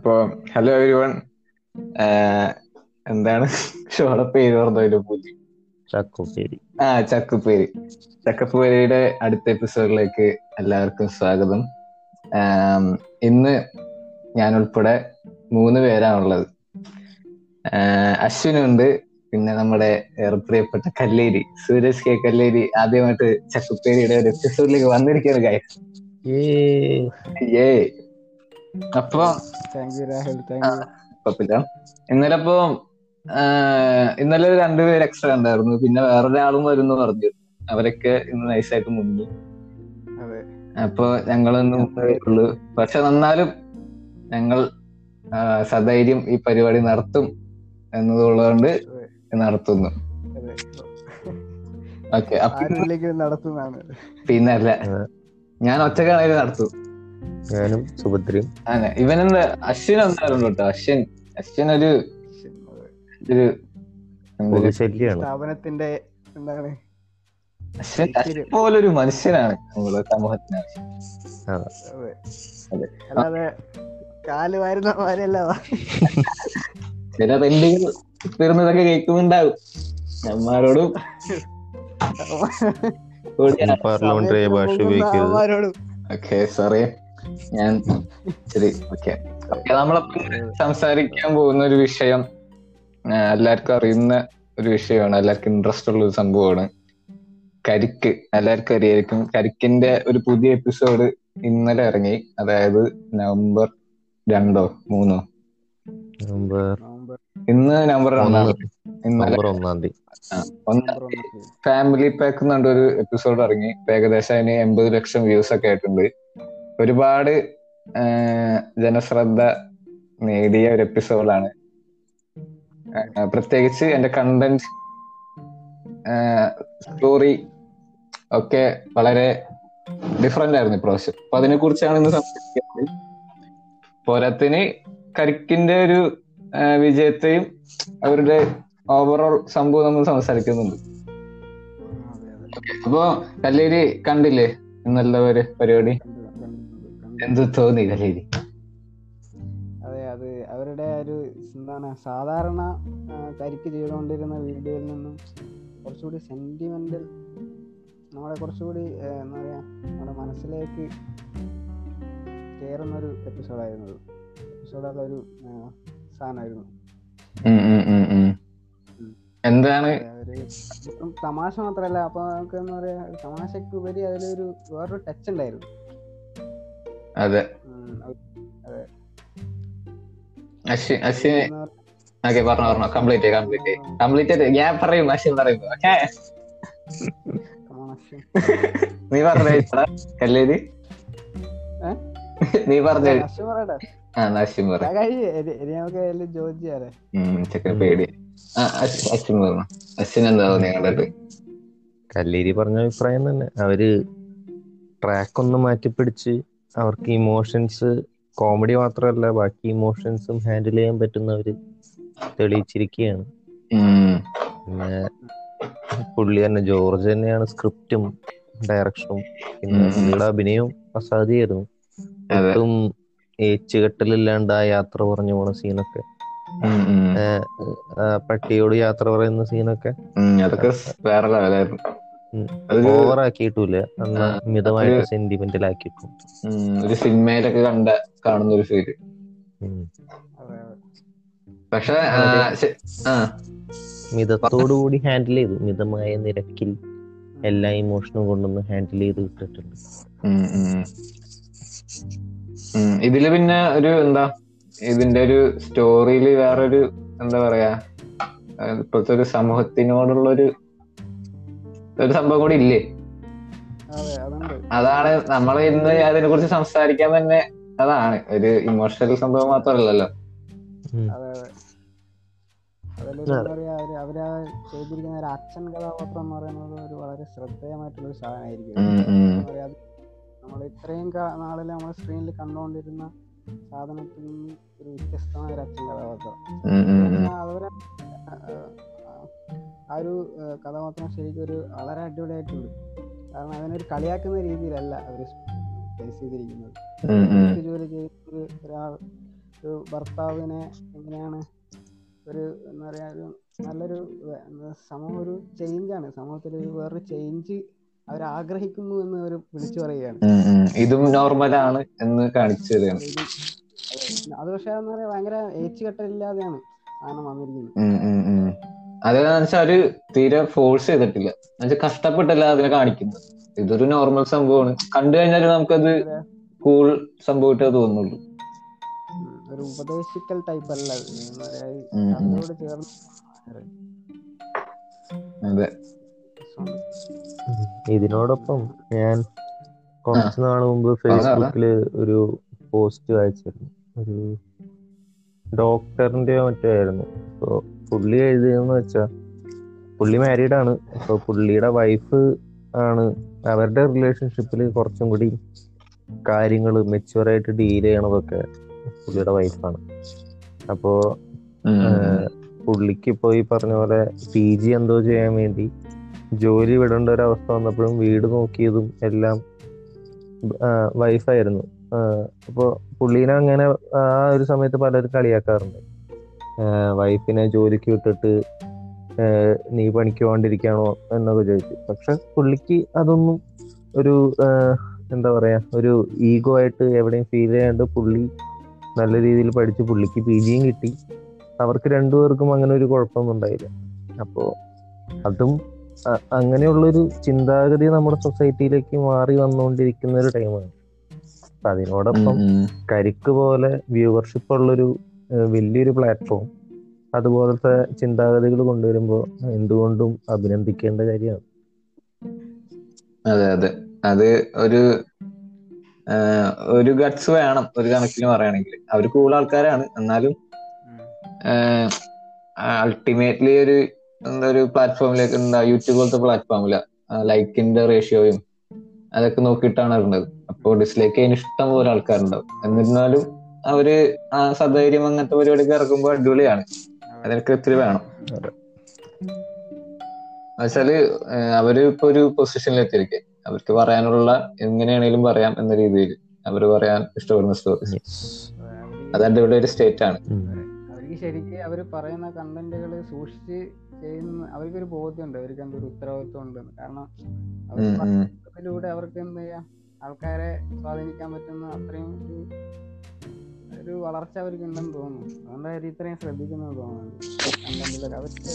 അപ്പോ hello every one എന്താണ്? ഷോടെ പേര് പറഞ്ഞതിന്റെ പൂജി ചക്കുപ്പേരി. ആ ചക്കുപ്പേരി. ചക്കപ്പേരിയുടെ അടുത്ത എപ്പിസോഡിലേക്ക് എല്ലാവർക്കും സ്വാഗതം. ഇന്ന് ഞാൻ ഉൾപ്പെടെ മൂന്ന് പേരാണുള്ളത് അശ്വിനുണ്ട് പിന്നെ നമ്മുടെ ഏറെ പ്രിയപ്പെട്ട കല്ലേരി സൂരജ് കെ കല്ലേരി. ആദ്യമായിട്ട് ചക്കുപ്പേരിയുടെ ഒരു എപ്പിസോഡിലേക്ക് വന്നിരിക്കുകയാണ് കാര്യം ഏ അപ്പൊ കുഴപ്പമില്ല. ഇന്നലെ അപ്പൊ ഇന്നലെ രണ്ടുപേര് എക്സ്ട്രാ ഉണ്ടായിരുന്നു. പിന്നെ വേറൊരാളും വരുന്നു പറഞ്ഞു. അവരൊക്കെ ഇന്ന് നൈസായിട്ട് മുങ്ങി. അപ്പൊ ഞങ്ങളൊന്നും ഉള്ളൂ. പക്ഷെ നന്നാലും ഞങ്ങൾ സധൈര്യം ഈ പരിപാടി നടത്തും എന്നതുള്ളതുകൊണ്ട് നടത്തുന്നു. ഓക്കെ നടത്തുന്നതാണ്. പിന്നെ അല്ല ഞാൻ ഒറ്റക്കാണെങ്കിൽ നടത്തും. ഞാനും സുഭദ്രയും. അതെ ഇവനെന്താ അശ്വിൻ എന്തായാലും കേട്ടോ. അശ്വിൻ അശ്വിൻ ഒരു ഒരു സ്ഥാപനത്തിന്റെ എന്താണ്? അശ്വിൻ അശ്വിൻ പോലൊരു മനുഷ്യനാണ് നമ്മുടെ സമൂഹത്തിന്. അല്ലാതെ കാൽ വാരുന്ന ചില പെൻഡിങ് തീർന്നതൊക്കെ കേൾക്കുന്നുണ്ടാവും. അമ്മമാരോടും പാർലമെന്ററി ഭാഷ ഉപയോഗിക്കരുത്. ഓക്കെ സോറി ഞാൻ ശരി ഓക്കെ ഓക്കെ നമ്മളപ്പം സംസാരിക്കാൻ പോകുന്ന ഒരു വിഷയം എല്ലാവർക്കും അറിയുന്ന ഒരു വിഷയമാണ്. എല്ലാവർക്കും ഇൻട്രസ്റ്റ് ഉള്ള ഒരു സംഭവമാണ്. കരിക്ക് എല്ലാവർക്കും അറിയായിരിക്കും. കരിക്കിന്റെ ഒരു പുതിയ എപ്പിസോഡ് ഇന്നലെ ഇറങ്ങി. അതായത് നവംബർ രണ്ടോ മൂന്നോ? ഇന്ന് നവംബർ ഒന്നാം തീയതി. ഒന്നാം തീയതി. ഫാമിലി പാക്ക് എന്നുകൊണ്ട് ഒരു എപ്പിസോഡ് ഇറങ്ങി. ഏകദേശം അതിന് എൺപത് ലക്ഷം വ്യൂസ് ഒക്കെ ആയിട്ടുണ്ട്. ഒരുപാട് ജനശ്രദ്ധ നേടിയ ഒരു എപ്പിസോഡാണ് പ്രത്യേകിച്ച് എന്റെ കണ്ടന്റ് സ്റ്റോറി ഒക്കെ വളരെ ഡിഫറെന്റ് ആയിരുന്നു ഇപ്രാവശ്യം അപ്പൊ അതിനെ കുറിച്ചാണ് ഇന്ന് സംസാരിക്കുന്നത് പോരാത്തിന് കരിക്കിന്റെ ഒരു വിജയത്തെയും അവരുടെ ഓവറോൾ സംഭവം നമ്മൾ സംസാരിക്കുന്നുണ്ട്. അപ്പോ കല്ലേരി കണ്ടില്ലേ? ഇന്നല്ല ഒരു പരിപാടി. എന്ത് അതെ അത് അവരുടെ ഒരു എന്താണ് സാധാരണ കരിക്ക് ചെയ്തുകൊണ്ടിരുന്ന വീഡിയോയിൽ നിന്നും കുറച്ചുകൂടി സെന്റിമെന്റൽ നമ്മളെ കുറച്ചുകൂടി എന്താ പറയാ നമ്മുടെ മനസ്സിലേക്ക് കയറുന്ന ഒരു എപ്പിസോഡായിരുന്നു എപ്പിസോഡുള്ള ഒരു സാധനമായിരുന്നു. എന്താണ്? അതെ, തമാശ മാത്രല്ല അപ്പൊ നമുക്ക് എന്താ പറയാ തമാശക്ക് ഉപരി അതിലൊരു വേറൊരു ടച്ച് ഉണ്ടായിരുന്നു. അതെ. അശ്വിൻ അശ്വിൻ ഓക്കെ പറഞ്ഞോ പറഞ്ഞോ. കംപ്ലീറ്റ് കംപ്ലീറ്റ് കംപ്ലീറ്റ് ഞാൻ പറയും അശ്വിൻ പറയും. ഓക്കെ. നീ പറഞ്ഞ കല്ലേരി? നീ പറഞ്ഞ. ആ അശ്വിൻ പേടി. അശ്വിൻ പറഞ്ഞു. അശ്വിൻ എന്താ തോന്നി കല്ലേരി പറഞ്ഞ അഭിപ്രായം തന്നെ. അവർ ട്രാക്ക് ഒന്ന് മാറ്റിപ്പിടിച്ച് അവർക്ക് ഇമോഷൻസ് കോമഡി മാത്രമല്ല ബാക്കി ഇമോഷൻസും ഹാൻഡിൽ ചെയ്യാൻ പറ്റുന്നവര് തെളിയിച്ചിരിക്കുകയാണ്. പിന്നെ പുള്ളി തന്നെ ജോർജ് തന്നെയാണ് സ്ക്രിപ്റ്റും ഡയറക്ഷനും പിന്നെ. പുള്ളിയുടെ അഭിനയവും അസാധ്യമായിരുന്നു. അതെ. ഒട്ടും ഏച്ചുകെട്ടലില്ലാണ്ട് ആ യാത്ര പറഞ്ഞു പോണ സീനൊക്കെ. പട്ടിയോട് യാത്ര പറയുന്ന സീനൊക്കെ അതൊക്കെ വേറെ ലെവലായിരുന്നു ഉം. ഓവർ ആക്കിയിട്ടില്ല എന്നാ മിതമായിട്ട് ഒരു- സെന്റിമെന്റൽ ആക്കിയിട്ടും ഒരു സിനിമയിലൊക്കെ കണ്ട കാണുന്ന ഒരു ഫീൽ പക്ഷെ മിതത്തോടുകൂടി ഹാൻഡിൽ ചെയ്തു. മിതമായ നിരക്കിൽ എല്ലാ ഇമോഷനും കൊണ്ടൊന്ന് ഹാൻഡിൽ ചെയ്ത് വിട്ടിട്ടുണ്ട് ഇതിൽ പിന്നെ ഒരു എന്താ ഇതിന്റെ ഒരു സ്റ്റോറിയിൽ വേറൊരു എന്താ പറയാ ഇപ്പോഴത്തെ ഒരു സമൂഹത്തിനോടുള്ള ഒരു ഒരു സംഭവം കൂടി ഇല്ലേ? അതാണ് നമ്മൾ ഇന്ന് അതിനെ കുറിച്ച് സംസാരിക്കാൻ തന്നെ അതാണ്. ഒരു ഇമോഷണൽ സംഭവം മാത്രമല്ലല്ലോ. അവർ ചെയ്തിരിക്കുന്ന ഒരു അച്ഛൻ കഥാപാത്രം എന്ന് പറയുന്നത് ഒരു വളരെ ശ്രദ്ധേയമായിട്ടുള്ള ഒരു സാധനമായിരിക്കും. നമ്മൾ ഇത്രയും നാളിൽ നമ്മൾ സ്ക്രീനിൽ കണ്ടുകൊണ്ടിരുന്ന സാധനത്തിൽ നിന്ന് ഒരു വ്യത്യസ്തമായ ഒരു അച്ഛൻ കഥാപാത്രം. അവരെ ആ, ഒരു കഥാപാത്രം ശരിക്കും ഒരു വളരെ അടിപൊളിയായിട്ടുണ്ട്. കാരണം അതിനൊരു കളിയാക്കുന്ന രീതിയിലല്ല അവർ ഫേസ് ചെയ്തിരിക്കുന്നത് ജോലി ചെയ്യുന്ന ഒരു ഒരാൾ ഒരു ഭർത്താവിനെ എങ്ങനെയാണ് ഒരു എന്താ പറയാ ഒരു നല്ലൊരു സമൂഹം ഒരു ചേഞ്ചാണ് സമൂഹത്തിൽ ഒരു വേറൊരു ചേഞ്ച് അവർ ആഗ്രഹിക്കുന്നു എന്ന് അവർ വിളിച്ചു പറയുകയാണ്. ഇതും നോർമൽ നോർമലാണ് എന്ന് കാണിച്ചു തരികയാണ്. അത് പക്ഷേ എന്താ പറയാ ഭയങ്കര ഏച്ചുകെട്ടലില്ലാതെയാണ് സാധനം വന്നിരിക്കുന്നത്. അതെന്ന് വെച്ചാൽ അവർ തീരെ ഫോഴ്സ് ചെയ്തിട്ടില്ല. എന്നുവെച്ചാൽ കഷ്ടപ്പെട്ടല്ല അതിനെ കാണിക്കുന്നത്. ഇതൊരു നോർമൽ സംഭവമാണ്. കണ്ടു കഴിഞ്ഞാൽ നമുക്കത് കൂൾ സംഭവമായിട്ടേ തോന്നുള്ളൂ. ഒരു ഉപദേശിക്കൽ ടൈപ്പ് അല്ല. ചേർന്ന് അതെ. ഇതിനോടൊപ്പം ഞാൻ കുറച്ച് നാൾ മുമ്പ് ഫേസ്ബുക്കിൽ ഒരു പോസ്റ്റ് വായിച്ചിരുന്നു. ഒരു ഡോക്ടറിന്റെ മറ്റേ ആയിരുന്നു. പുള്ളി എഴുതിയെന്ന് വെച്ചാ പുള്ളി മാരീഡ് ആണ്. അപ്പൊ പുള്ളിയുടെ വൈഫ് ആണ്. അവരുടെ റിലേഷൻഷിപ്പിൽ കുറച്ചും കൂടി കാര്യങ്ങൾ മെച്ചുവറായിട്ട് ഡീൽ ചെയ്യണതൊക്കെ പുള്ളിയുടെ വൈഫാണ് അപ്പോ ഉം. ഉം ഉം. ഏഹ് പുള്ളിക്ക് ഇപ്പോ ഈ പറഞ്ഞ പോലെ പി ജി എന്തോ ചെയ്യാൻ വേണ്ടി ജോലി വിടേണ്ട ഒരു അവസ്ഥ വന്നപ്പോഴും വീട് നോക്കിയതും എല്ലാം വൈഫായിരുന്നു അപ്പോൾ പുള്ളീനെ അങ്ങനെ ആ ഒരു സമയത്ത് പലരും കളിയാക്കാറുണ്ട്. വൈഫിനെ ജോലിക്ക് വിട്ടിട്ട് നീ പണിക്ക് പോകാണ്ടിരിക്കാണോ എന്നൊക്കെ ചോദിച്ചു. പക്ഷെ പുള്ളിക്ക് അതൊന്നും ഒരു എന്താ പറയാ ഒരു ഈഗോ ആയിട്ട് എവിടെയും ഫീൽ ചെയ്യാണ്ട് പുള്ളി നല്ല രീതിയിൽ പഠിച്ച് പുള്ളിക്ക് പി ജിയും കിട്ടി. അവർക്ക് രണ്ടുപേർക്കും അങ്ങനെ ഒരു കുഴപ്പമൊന്നും ഉണ്ടായില്ല. അപ്പോ അതും അങ്ങനെയുള്ളൊരു ചിന്താഗതി നമ്മുടെ സൊസൈറ്റിയിലേക്ക് മാറി വന്നുകൊണ്ടിരിക്കുന്ന ഒരു ടൈമാണ്. അതിനോടൊപ്പം. കരിക്ക് പോലെ വ്യൂവർഷിപ്പ് ഉള്ളൊരു വലിയൊരു പ്ലാറ്റ്ഫോം അതുപോലത്തെ ചിന്താഗതികൾ കൊണ്ടുവരുമ്പോൾ എന്തുകൊണ്ടും അഭിനന്ദിക്കേണ്ട കാര്യമാണ്. അതെ അതെ. അത് ഒരു ഒരു ഗട്സ് വേണം. ഒരു കണക്കിന് പറയുകയാണെങ്കിൽ അവർ കൂടുതൽ ആൾക്കാരാണ്. എന്നാലും അൾട്ടിമേറ്റ്ലി ഒരു എന്താ ഒരു പ്ലാറ്റ്ഫോമിലേക്ക് എന്താ യൂട്യൂബ് പോലത്തെ പ്ലാറ്റ്ഫോമില ലൈക്കിന്റെ റേഷ്യോയും അതൊക്കെ നോക്കിയിട്ടാണ് ഇടുന്നത് അപ്പോൾ ഡിസ്ലൈക്ക് ചെയ്യാൻ ഇഷ്ടം പോലെ ആൾക്കാരുണ്ടാവും. എന്നിരുന്നാലും അവർ ആ സധൈര്യം അങ്ങനത്തെ പരിപാടിക്ക് ഇറക്കുമ്പോ അടിപൊളിയാണ്. അതിനൊക്കെ ഒത്തിരി വേണം. എന്നുവെച്ചാൽ അവർ ഇപ്പൊ ഒരു പൊസിഷനിൽ എത്തിയിരിക്കെ. അവർക്ക് പറയാനുള്ള എങ്ങനെയാണെങ്കിലും പറയാം എന്ന രീതിയിൽ അവർ പറയാൻ ഇഷ്ടപ്പെടുന്ന സ്റ്റോറി അത് അടിപൊളി ഒരു സ്റ്റേറ്റ് ആണ്. അവർക്ക് ശരിക്ക് അവർ പറയുന്ന കണ്ടന്റുകൾ സൂക്ഷിച്ച് ചെയ്യുന്ന അവർക്കൊരു ബോധ്യമുണ്ട്. അവർക്ക് എന്തൊരു ഉത്തരവാദിത്വം ഉണ്ട്. കാരണം. അതിലൂടെ അവർക്ക് എന്ത് ചെയ്യാം? ആൾക്കാരെ സ്വാധീനിക്കാൻ പറ്റുന്ന അത്രയും ഒരു വളർച്ച അവർക്ക് ഉണ്ടെന്ന് തോന്നുന്നു. അതുകൊണ്ട് അവർ ഇത്രയും ശ്രദ്ധിക്കുന്നത് തോന്നുന്നു. അവർക്ക്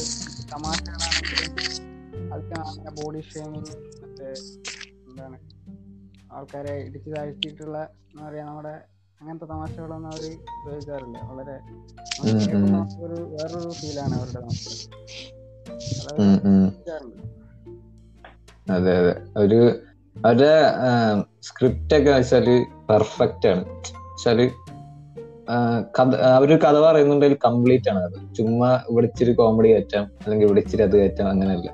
തമാശകളാണെങ്കിലും അതൊക്കെ ബോഡി ഷേമിങ് മറ്റേ എന്താണ് ആൾക്കാരെ ഇടിച്ചു താഴ്ത്തിയിട്ടുള്ള എന്താ പറയാ നമ്മുടെ അങ്ങനത്തെ തമാശകളൊന്നും അവർ ഉപയോഗിക്കാറില്ല. വളരെ ഒരു. വേറൊരു ഫീലാണ് അവരുടെ. അതെ അതെ ഒരു അവരുടെ സ്ക്രിപ്റ്റ് ഒക്കെ വെച്ചാൽ പെർഫെക്റ്റ് ആണ്. വെച്ചാൽ കഥ അവർ കഥ പറയുന്നുണ്ടെങ്കിൽ കംപ്ലീറ്റ് ആണ്. അത് ചുമ്മാ ഇവിടെ ഇച്ചിരി കോമഡി കയറ്റാം അല്ലെങ്കിൽ വിളിച്ചിരി അത് കയറ്റാം അങ്ങനെയല്ല.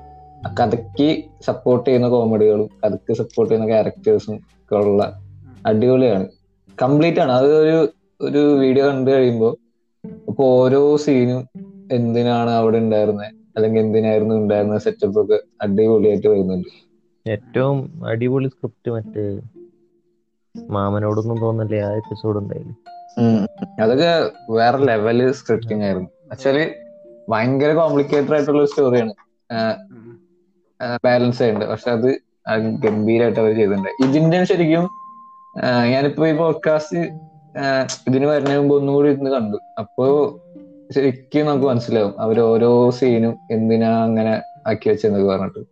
ആ കഥയ്ക്ക് സപ്പോർട്ട് ചെയ്യുന്ന കോമഡികളും കഥയ്ക്ക് സപ്പോർട്ട് ചെയ്യുന്ന ക്യാരക്ടേഴ്സും ഒക്കെ ഉള്ള അടിപൊളിയാണ്. കംപ്ലീറ്റ് ആണ്. അത് ഒരു ഒരു വീഡിയോ കണ്ടു കഴിയുമ്പോൾ ഇപ്പൊ ഓരോ സീനും എന്തിനാണ് അവിടെ ഉണ്ടായിരുന്നത് അല്ലെങ്കിൽ എന്തിനായിരുന്നു ഉണ്ടായിരുന്ന സെറ്റപ്പ് ഒക്കെ അടിപൊളിയായിട്ട് വരുന്നുണ്ട്. ഏറ്റവും അടിപൊളി സ്ക്രിപ്റ്റ് മറ്റേ മാമനോടൊന്നും തോന്നല്ലേ ആ എപ്പിസോഡ് ഉണ്ടായില്ലേ. അതൊക്കെ വേറെ ലെവൽ സ്ക്രിപ്റ്റിംഗ് ആയിരുന്നു. വെച്ചാൽ ഭയങ്കര കോംപ്ലിക്കേറ്റഡ് ആയിട്ടുള്ള സ്റ്റോറിയാണ് ബാലൻസ് ആയിട്ടുണ്ട് പക്ഷെ അത് ഗംഭീരമായിട്ട് അവർ ചെയ്തിട്ടുണ്ട്. ഇതിന്റെ ശരിക്കും ഞാനിപ്പോ ഈ പോഡ്കാസ്റ്റ് ഇതിന് വരുന്നതിന് മുമ്പ് ഒന്നുകൂടി ഇരുന്ന് കണ്ടു. അപ്പോ ശരിക്കും നമുക്ക് മനസ്സിലാവും അവർ ഓരോ സീനും എന്തിനാ അങ്ങനെ ആക്കി വെച്ചെന്നൊക്കെ പറഞ്ഞിട്ട്.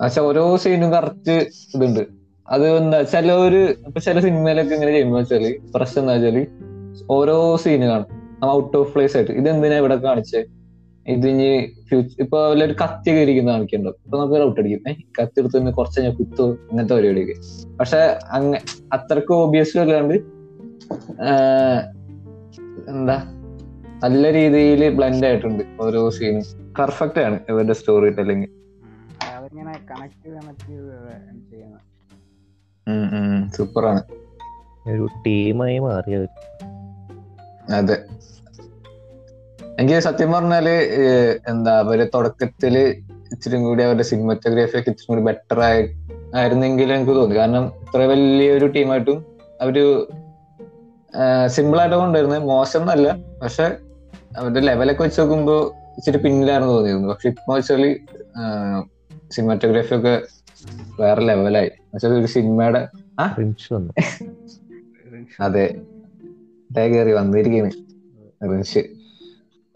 പക്ഷെ ഓരോ സീനും കറക്റ്റ് ഇതുണ്ട്. അത് എന്താ ചില ഒരു ഇപ്പൊ ചില സിനിമയിലൊക്കെ ഇങ്ങനെ ചെയ്യുമ്പോൾ വെച്ചാൽ പ്രശ്നം എന്താ വെച്ചാൽ ഓരോ സീന് കാണും. ഔട്ട് ഓഫ് പ്ലേസ് ആയിട്ട്. ഇത് എന്തിനാ ഇവിടെ കാണിച്ചേ? ഇത് ഇനി ഫ്യൂച്ചർ ഇപ്പൊ ഒരു കത്തി കയറിയിരിക്കുന്ന കാണിക്കണ്ടോ? ഇപ്പൊ നമുക്ക് ഔട്ട് അടിക്കും. ഏഹ് കത്തി എടുത്ത് തന്നെ കുറച്ച് ഞാൻ കുത്തു അങ്ങനത്തെ പരിപാടിയൊക്കെ. പക്ഷെ അങ്ങ അത്രയ്ക്ക് ഓബിയസ്ലി അല്ലാണ്ട് എന്താ നല്ല രീതിയിൽ ബ്ലെൻഡ് ആയിട്ടുണ്ട് ഓരോ സീനും പെർഫെക്റ്റ് ആണ് ഇവരുടെ സ്റ്റോറി ടെല്ലിങ് കണക്ട് കണക്ട് ചെയ്യുന്നത്. സൂപ്പറാണ്. ഒരു ടീമായി മാറിയത്. അതെ. എനിക്ക് സത്യം പറഞ്ഞാൽ എന്താ അവർ തുടക്കത്തിൽ ഇച്ചിരി കൂടി അവരുടെ സിനിമറ്റോഗ്രാഫി ഒക്കെ ഇച്ചിരി കൂടി ബെറ്റർ ആയി ആയിരുന്നെങ്കിൽ എനിക്ക് തോന്നി. കാരണം ഇത്ര വലിയൊരു ടീമായിട്ടും അവർ സിമ്പിൾ ആയിട്ട് കൊണ്ടുവരുന്നത് മോശം എന്നല്ല പക്ഷെ അവരുടെ ലെവലൊക്കെ വെച്ച് നോക്കുമ്പോ ഇച്ചിരി പിന്നിലായിരുന്നു തോന്നിയിരുന്നു. പക്ഷെ ഇപ്പൊ വെച്ചാൽ സിനിമാറ്റോഗ്രാഫി ഒക്കെ വേറെ ലെവലായി ഒരു സിനിമയുടെ റിൻഷ് വന്നു. അതെ. ഇതേ കയറി വന്നിരിക്കുന്നു റിൻഷ്.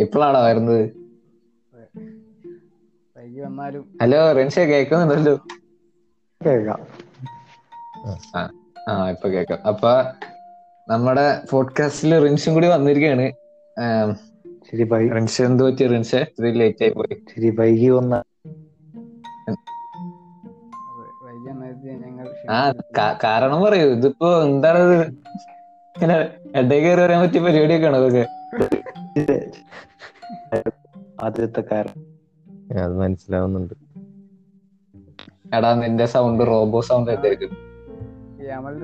ഇപ്പോഴാണോ വരുന്നത്? ഹലോ റിൻഷ കേൾക്കുന്നുണ്ടല്ലോ? കേൾക്കാം. ആ ഇപ്പൊ കേക്കാം അപ്പൊ നമ്മുടെ പോഡ്കാസ്റ്റിൽ റിൻഷും കൂടി വന്നിരിക്കുകയാണ് റിൻഷ് എന്ത് പറ്റി? റിൻഷ ഇത്തിരി ലേറ്റ് ആയി പോയി. ശരി വൈകി വന്ന ആ കാരണം പറയൂ ഇതിപ്പോ എന്താണ്? ഇങ്ങനെ ഇടയിൽ കയറി വരാൻ പറ്റിയ പരിപാടിയൊക്കെയാണോ അതൊക്കെ ആദ്യത്തെ കാരണം അത് മനസ്സിലാവുന്നുണ്ട്. എടാ നിന്റെ സൗണ്ട് റോബോ സൗണ്ട് എന്തായിരിക്കും?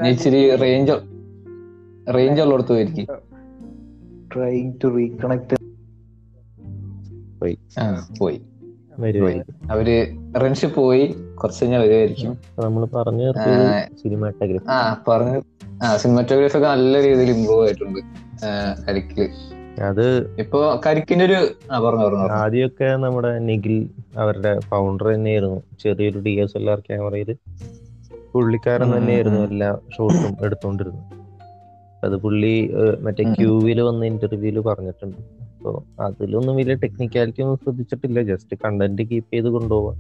ഇച്ചിരി റേഞ്ച് റേഞ്ച് ഉള്ളിടത്ത് പോയിരിക്കും. ട്രൈ ടു റീകണക്ട് ആ പോയി. വരുമായിരിക്കും അവർ റൺസ് പോയി കുറച്ച് കഴിഞ്ഞാൽ വരുമായിരിക്കും നമ്മൾ പറഞ്ഞു ആ, ആ പറഞ്ഞു ആ സിനിമാറ്റോഗ്രാഫി ഒക്കെ നല്ല രീതിയിൽ ഇമ്പ്രൂവ് ആയിട്ടുണ്ട് കരിക്കിൽ. അത് ഇപ്പൊ കരിക്കിന്റെ ഒരു ആദ്യമൊക്കെ നമ്മുടെ നിഖിൽ അവരുടെ ഫൗണ്ടർ തന്നെയായിരുന്നു. ചെറിയൊരു ഡി എസ് എൽ ആർ ക്യാമറയിൽ പുള്ളിക്കാരൻ തന്നെയായിരുന്നു. എല്ലാ ഷോട്ടും എടുത്തോണ്ടിരുന്നത്. അത് പുള്ളി മറ്റേ. ക്യൂവിൽ വന്ന ഇന്റർവ്യൂൽ പറഞ്ഞിട്ടുണ്ട്. അപ്പൊ അതിലൊന്നും വലിയ ടെക്നിക്കാലിറ്റി ഒന്നും ശ്രദ്ധിച്ചിട്ടില്ല. ജസ്റ്റ് കണ്ടന്റ് കീപ്പ് ചെയ്ത് കൊണ്ടുപോവാ.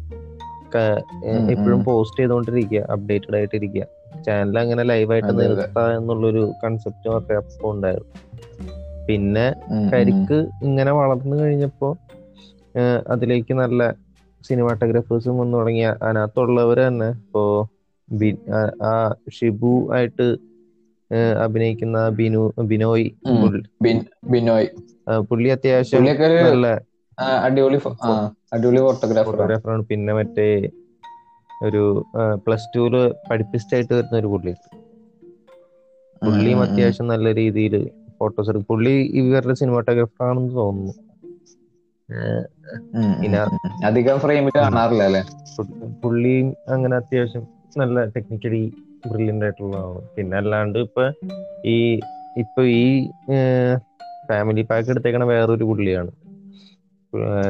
എപ്പോഴും പോസ്റ്റ് ചെയ്തുകൊണ്ടിരിക്കുക അപ്ഡേറ്റഡ് ആയിട്ടിരിക്കുക ചാനൽ അങ്ങനെ ലൈവായിട്ട് അതെ, അതെ. നിർത്താ എന്നുള്ളൊരു കൺസെപ്റ്റ് മാത്രമേ അപ്പോൾ ഉണ്ടായിരുന്നു പിന്നെ. കരിക്ക് ഇങ്ങനെ വളർന്നു കഴിഞ്ഞപ്പോ അതിലേക്ക് നല്ല സിനിമാറ്റോഗ്രാഫേഴ്സും വന്നു തുടങ്ങിയ. അതിനകത്തുള്ളവർ തന്നെ ഇപ്പോ ആ- ഷിബു ആയിട്ട് അഭിനയിക്കുന്ന ബിനു ബിനോയ് ബിനോയ്. പുള്ളി അത്യാവശ്യം നല്ല അടിപൊളി അടിപൊളി ഫോട്ടോഗ്രാഫർ ഫോട്ടോഗ്രാഫറാണ് പിന്നെ മറ്റേ ഒരു പ്ലസ് ടുവിൽ പഠിപ്പിസ്റ്റായിട്ട് വരുന്ന ഒരു പുള്ളി. പുള്ളിയും അത്യാവശ്യം നല്ല രീതിയിൽ ഫോട്ടോസ് എടുക്കും. പുള്ളി ഇവരുടെ സിനിമാറ്റോഗ്രാഫർ ആണെന്ന് തോന്നുന്നു. അധികം ഫ്രെയിമിൽ കാണാറില്ല അല്ലെ? പുള്ളിയും അങ്ങനെ അത്യാവശ്യം നല്ല ടെക്നിക്കലി ബ്രില്യന്റ് ആയിട്ടുള്ളതാണ്. പിന്നെ അല്ലാണ്ട് ഇപ്പൊ ഈ ഇപ്പൊ ഈ ഫാമിലി പാക്ക് എടുത്തേക്കണ വേറൊരു പുള്ളിയാണ്.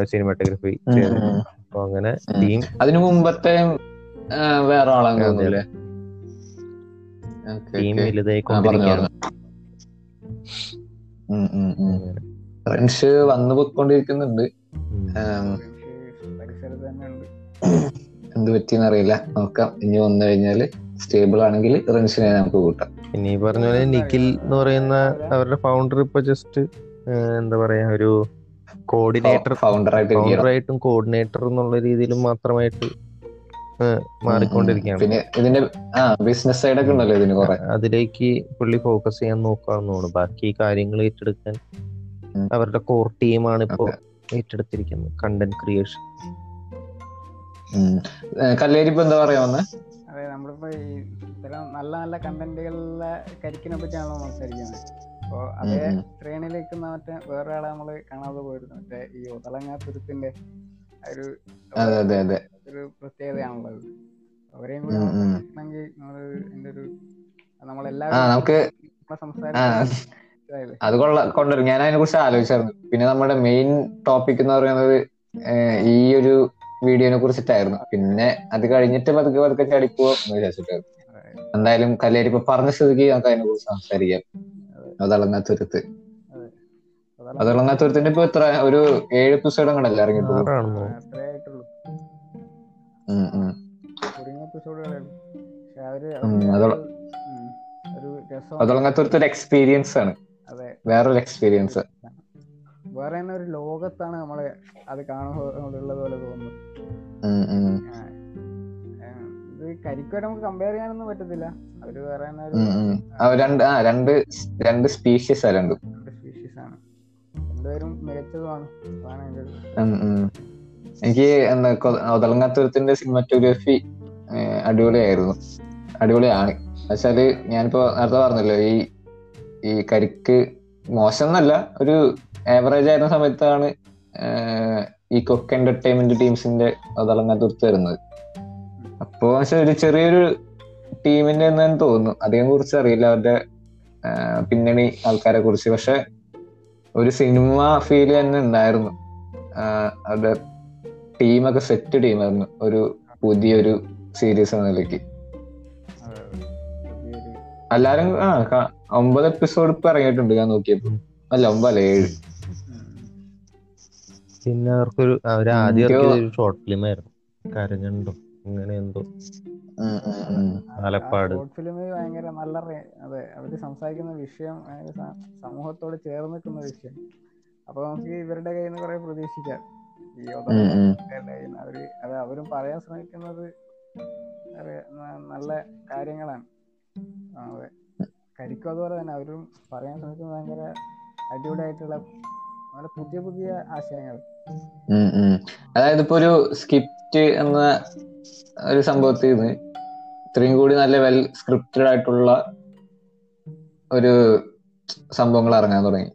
സിനിമാറ്റോഗ്രഫി അപ്പൊ അങ്ങനെ. ടീം അതിനു മുമ്പത്തെ വേറെ ആളാണ് ടീം. ഫ്രണ്ട്സ് വന്നു പോയിക്കൊണ്ടിരിക്കുന്നുണ്ട്. എന്ത് പറ്റിയെന്നറിയില്ല. നോക്കാം. ഇനി വന്നു കഴിഞ്ഞാൽ സ്റ്റേബിൾ ആണെങ്കിൽ റൺസിനെ നമുക്ക് കൂട്ടാം. പിന്നെ ഈ പറഞ്ഞ പോലെ നിഖിൽ എന്ന് പറയുന്ന അവരുടെ ഫൗണ്ടർ ഇപ്പൊ ജസ്റ്റ് എന്താ പറയാ ഒരു കോർഡിനേറ്റർ ഫൗണ്ടർ ആയിട്ട് ഇരിക്കണം ഫൗണ്ടറായിട്ടും കോർഡിനേറ്റർ എന്നുള്ള രീതിയിലും മാത്രമായിട്ട് മാറിക്കൊണ്ടിരിക്കുകയാണ്. പിന്നെ ഇതിന്റെ ആ ബിസിനസ് സൈഡ് ഒക്കെ ഉണ്ടല്ലോ ഇതിന് കുറെ. അതിലേക്ക് പുള്ളി ഫോക്കസ് ചെയ്യാൻ നോക്കാന്ന് തോന്നുന്നു. ബാക്കി കാര്യങ്ങൾ ഏറ്റെടുക്കാൻ അവരുടെ കോർ ടീമാണ് ഇപ്പോ. ഏറ്റെടുത്തിരിക്കുന്നത് കണ്ടന്റ് ക്രിയേഷൻ കല്ലേരി ഇപ്പൊ എന്താ പറയാ വന്നെ? അതെ നമ്മളിപ്പോ ഈ ഇത്തരം നല്ല നല്ല കണ്ടന്റുകളിലെ കരിക്കിനെ പറ്റിയാണല്ലോ സംസാരിക്കുന്നത്. അപ്പോ അതേ. ശ്രേണിയിൽ നിൽക്കുന്ന മറ്റേ വേറെ ആളെ നമ്മൾ കാണാതെ പോയിരുന്നു. മറ്റേ ഈ ഒതളങ്ങാത്തുരുത്തിന്റെ തുരുത്തിന്റെ ഒരു ഒരു പ്രത്യേകതയാണുള്ളത് അവരെയും കൂടി. നമ്മൾ എന്റെ ഒരു നമ്മളെല്ലാവരും നമുക്ക് അത് കൊള്ള കൊണ്ടുവരും. ഞാൻ അതിനെ കുറിച്ച് ആലോചിച്ചായിരുന്നു. പിന്നെ നമ്മുടെ മെയിൻ ടോപ്പിക് എന്ന് പറയുന്നത് ഈ ഒരു വീഡിയോനെ കുറിച്ചിട്ടായിരുന്നു. പിന്നെ അത് കഴിഞ്ഞിട്ട് പതുക്കെ പതുക്കെ ചടിപ്പോ എന്ന് വിചാരിച്ചിട്ടായിരുന്നു. എന്തായാലും കല്ലേരി ഇപ്പൊ പറഞ്ഞ സ്ഥിതിക്ക് നമുക്ക് അതിനെ കുറിച്ച് സംസാരിക്കാം. അതളങ്ങാ തുരുത്ത്. അതളങ്ങാ തുരുത്തിന്റെ ഇപ്പൊ എത്ര? ഒരു ഏഴ് എപ്പിസോഡ് അങ്ങനല്ലേ ഇറങ്ങിയിട്ടുള്ളൂ? അതളങ്ങാത്തുരത്ത് ഒരു എക്സ്പീരിയൻസ് ആണ്. അതെ. വേറൊരു എക്സ്പീരിയൻസ് വേറെ തന്നെ ഒരു ലോകത്താണ് നമ്മൾ അത് ഉള്ളത് പോലെ ആ, ഇത് കരിക്കുമായിട്ട് നമുക്ക് കമ്പയർ ചെയ്യാനൊന്നും പറ്റത്തില്ല. അവർ വേറെ തന്നെ ഒരു രണ്ട് രണ്ട് രണ്ട് സ്പീഷ്യസ് ആ രണ്ടും. സ്പീഷീസ് ആണ്. രണ്ടുപേരും മികച്ചതുമാണ്. എനിക്ക് എന്താ ഒതളങ്ങാത്തുരത്തിന്റെ സിനിമാറ്റോഗ്രാഫി അടിപൊളിയായിരുന്നു. അടിപൊളിയാണ്. എന്നുവെച്ചാൽ ഞാനിപ്പോ നേരത്തെ പറഞ്ഞല്ലോ ഈ ഈ കരിക്ക് മോശം എന്നല്ല ഒരു ആവറേജ് ആയിരുന്ന സമയത്താണ് ഈ കൊക്ക് എന്റർടൈൻമെന്റ് ടീംസിന്റെ ഒതളങ്ങാത്തുരത്ത് വരുന്നത്. അപ്പോ ഒരു ചെറിയൊരു ടീമിന്റെ എന്ന് തോന്നുന്നു. അധികം കുറിച്ച് അറിയില്ല അവരുടെ പിന്നണി ആൾക്കാരെ കുറിച്ച്. പക്ഷെ ഒരു സിനിമ ഫീൽ തന്നെ ഉണ്ടായിരുന്നു. അവരുടെ ടീമൊക്കെ സെറ്റ് ടീമായിരുന്നു ഒരു പുതിയൊരു സീരീസ് എന്ന നിലയ്ക്ക്. എല്ലാരും ആ ഒമ്പത് എപ്പിസോഡ് ഇപ്പൊ ഇറങ്ങിയിട്ടുണ്ട്. ഞാൻ നോക്കിയപ്പോ. അല്ല ഒമ്പതല്ല ഏഴ്. പിന്നെ അവർക്കൊരു അവർ ആദ്യം ഇറക്കിയത് ഒരു ഷോർട്ട് ഫിലിം ആയിരുന്നു. കരഞ്ഞുണ്ടോ അങ്ങനെ എന്തോ. ആലപ്പാട്. ഷോർട്ട് ഫിലിം ഭയങ്കര നല്ല അതെ അവർ സംസാരിക്കുന്ന വിഷയം സമൂഹത്തോട് ചേർന്ന് നിൽക്കുന്ന വിഷയം. അപ്പൊ നമുക്ക് ഇവരുടെ കയ്യിൽ നിന്ന് കുറെ പ്രതീക്ഷിക്കാം. ഈ അവർ അത് അവരും പറയാൻ ശ്രമിക്കുന്നത് നല്ല കാര്യങ്ങളാണ്. അതെ. കരിക്കും അതുപോലെ തന്നെ അവരും പറയാൻ ശ്രമിക്കുന്നത് ഭയങ്കര അടിപൊളിയായിട്ടുള്ള നല്ല പുതിയ പുതിയ ആശയങ്ങൾ. അതായത് ഇപ്പൊ ഒരു സ്കിപ്റ്റ് എന്ന ഒരു സംഭവത്തിൽ നിന്ന് ഇത്രയും കൂടി നല്ല വെൽ സ്ക്രിപ്റ്റഡ് ആയിട്ടുള്ള ഒരു സംഭവങ്ങൾ ഇറങ്ങാൻ തുടങ്ങി.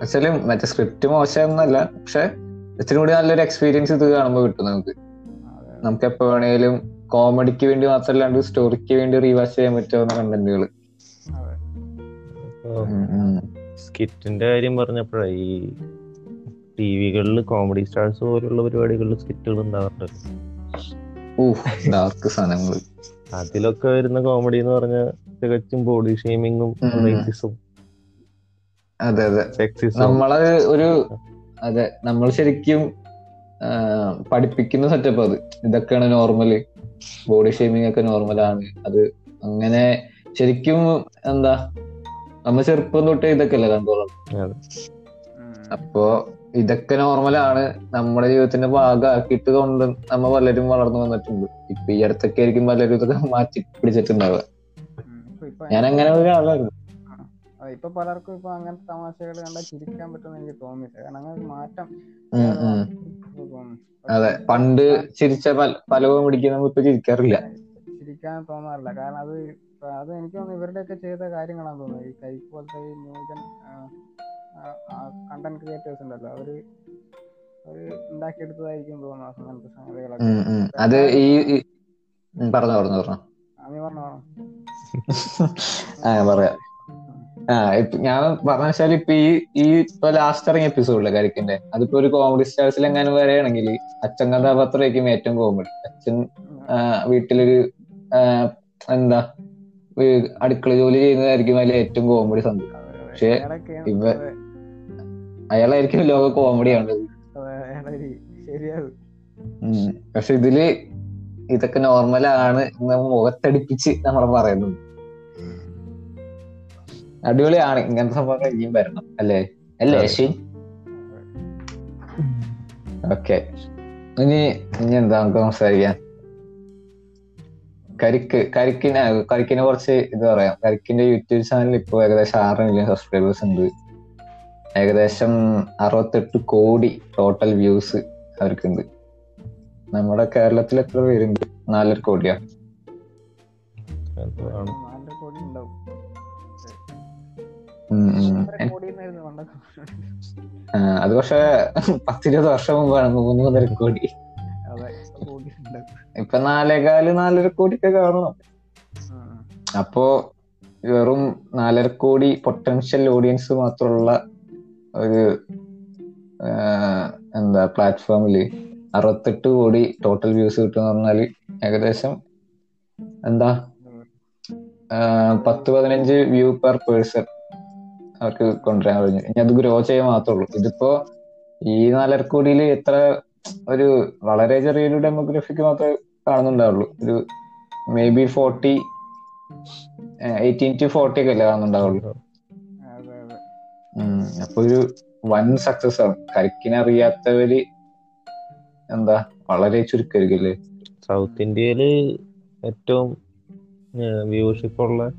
വെച്ചാൽ മറ്റേ സ്ക്രിപ്റ്റ് മോശമൊന്നല്ല പക്ഷെ ഇത്തിരി കൂടി നല്ലൊരു എക്സ്പീരിയൻസ് ഇത് കാണുമ്പോൾ കിട്ടും നമുക്ക്. നമുക്ക് എപ്പോ വേണേലും കോമഡിക്ക് വേണ്ടി മാത്രമല്ലാണ്ട് സ്റ്റോറിക്ക് വേണ്ടി റീവാച്ച് ചെയ്യാൻ പറ്റുന്ന കണ്ടന്റുകൾ സ്കിറ്റിന്റെ കാര്യം പറഞ്ഞപ്പോഴേ ഈ ടി വികളിൽ കോമഡി സ്റ്റാർസ് പോലുള്ള പരിപാടികളിൽ സ്കിറ്റുകൾ ഉണ്ടാവാറുണ്ട്. അതിലൊക്കെ വരുന്ന കോമഡി എന്ന് പറഞ്ഞ തികച്ചും ബോഡി ഷെയ്മിങ്ങും. റേസിസും അതെ അതെ. നമ്മൾ ഒരു അതെ നമ്മൾ ശരിക്കും പഠിപ്പിക്കുന്ന സെറ്റപ്പ് അത്. ഇതൊക്കെയാണ് നോർമൽ ബോഡി ഷെയ്മിങ് ഒക്കെ നോർമലാണ് അത് അങ്ങനെ ശരിക്കും എന്താ നമ്മ ചെറുപ്പം തൊട്ടേ ഇതൊക്കെ അല്ലേ കണ്ടോളാം. അപ്പോ ഇതൊക്കെ നോർമലാണ് നമ്മുടെ ജീവിതത്തിന്റെ ഭാഗമാക്കിയിട്ട് കൊണ്ട് നമ്മ പലരും വളർന്നു വന്നിട്ടുണ്ട്. ഇപ്പൊ ഈ അടുത്തൊക്കെ ആയിരിക്കും പലരും ഇതൊക്കെ മാറ്റി പിടിച്ചിട്ടുണ്ടാവുക. ഞാൻ അങ്ങനെ ഒരാളായിരുന്നു ഇപ്പൊ പലർക്കും ഇപ്പൊ അങ്ങനത്തെ തമാശകൾ കണ്ടാൽ ചിരിക്കാൻ പറ്റുമെന്ന് എനിക്ക് തോന്നിയില്ല. കാരണം അങ്ങനെ മാറ്റം അതെ പണ്ട് ചിരിച്ച പല പല കോമഡിക്ക് നമ്മൾ ഇപ്പൊ ചിരിക്കാറില്ല. ചിരിക്കാൻ തോന്നാറില്ല. കാരണം അത് അത് എനിക്ക് തോന്നുന്നു ഇവരുടെയൊക്കെ ചെയ്ത കാര്യങ്ങളാന്ന് തോന്നുന്നത് ഈ കൈ പോലത്തെ ഈ ന്യൂജൻ കണ്ടന്റ് ക്രിയേറ്റേഴ്സ് ഉണ്ടല്ലോ. അവർ അവർ ഉണ്ടാക്കിയെടുത്തതായിരിക്കും തോന്നുന്നു അങ്ങനത്തെ സംഗതികളൊക്കെ. അത് ഈ പറഞ്ഞോ പറഞ്ഞോ പറഞ്ഞോ. ആ, പറയാം. ആ ഞാൻ പറഞ്ഞ വെച്ചാൽ ഇപ്പൊ ഈ ഈ ഇപ്പൊ ലാസ്റ്റ് ഇറങ്ങിയ എപ്പിസോഡിലെ കരിക്കിന്റെ? അതിപ്പോ ഒരു കോമഡി സ്റ്റാർസിൽ എങ്ങാനും വരെയാണെങ്കിൽ അച്ഛൻ കഥാപാത്രമായിരിക്കും ഏറ്റവും കോമഡി അച്ഛൻ വീട്ടിലൊരു എന്താ അടുക്കള ജോലി ചെയ്യുന്നതായിരിക്കും അതിൽ ഏറ്റവും കോമഡി സംഭവം. പക്ഷെ ഇവ- അയാളായിരിക്കും ലോക കോമഡി ആണത് പക്ഷെ ഇതിൽ ഇതൊക്കെ നോർമലാണ് ആണ് മുഖത്തടിപ്പിച്ച് നമ്മളെ പറയുന്നു അടിപൊളിയാണ്. ഇങ്ങനത്തെ സംഭവങ്ങൾ ഇനിയും വരണം. അല്ലേ? അല്ലേ. അശ്വിൻ ഓക്കെ. ഇനി ഇനി എന്താ നമുക്ക് സംസാരിക്കാൻ കരിക്ക് കരിക്കിന് കരിക്കിനെ കുറച്ച് ഇത് പറയാം. കരിക്കിന്റെ യൂട്യൂബ് ചാനൽ ഇപ്പോൾ ഏകദേശം ആറ് മില്യൺ സബ്സ്ക്രൈബേഴ്സ് ഉണ്ട്. ഏകദേശം അറുപത്തെട്ട് കോടി ടോട്ടൽ വ്യൂസ് അവർക്കുണ്ട്. നമ്മുടെ കേരളത്തിൽ എത്ര പേരുണ്ട്? നാലര കോടിയാ? അത് പക്ഷെ പത്തിരുപത് വർഷം മുമ്പാണ്. മൂന്ന് മൂന്നര കോടി. അതെ കോടി ഉണ്ടാവും ഇപ്പൊ നാലേകാൽ നാലര കോടിയൊക്കെ കാണണം. അപ്പോ വെറും നാലര കോടി പൊട്ടൻഷ്യൽ ഓഡിയൻസ് മാത്രമുള്ള ഒരു എന്താ പ്ലാറ്റ്ഫോമിൽ അറുപത്തെട്ട് കോടി ടോട്ടൽ വ്യൂസ് കിട്ടുന്ന പറഞ്ഞാൽ ഏകദേശം എന്താ പത്ത് പതിനഞ്ച് വ്യൂ പെർ പേഴ്സൺ അവർക്ക് കൊണ്ടുവരാൻ കഴിഞ്ഞു. ഇനി അത് ഗ്രോ ചെയ്യാൻ മാത്രമുള്ളൂ. ഇതിപ്പോ ഈ നാലര കോടിയിൽ എത്ര ഒരു വളരെ ചെറിയൊരു ഡെമോഗ്രഫിക്ക് മാത്രമേ കാണുന്നുണ്ടാവുള്ളൂ. ഒരു maybe forty eighteen to forty ഒക്കെ അല്ലേ കാണുന്നുണ്ടാവുള്ളൂ. അതെ അതെ. ഉം. അപ്പൊ ഒരു വൻ സക്സസ് ആണ്. കരിക്കിനെ അറിയാത്തവര് എന്താ വളരെ ചുരുക്കമായിരിക്കും സൗത്ത് ഇന്ത്യയിൽ ഏറ്റവും വ്യൂഷിപ്പ് ഉള്ള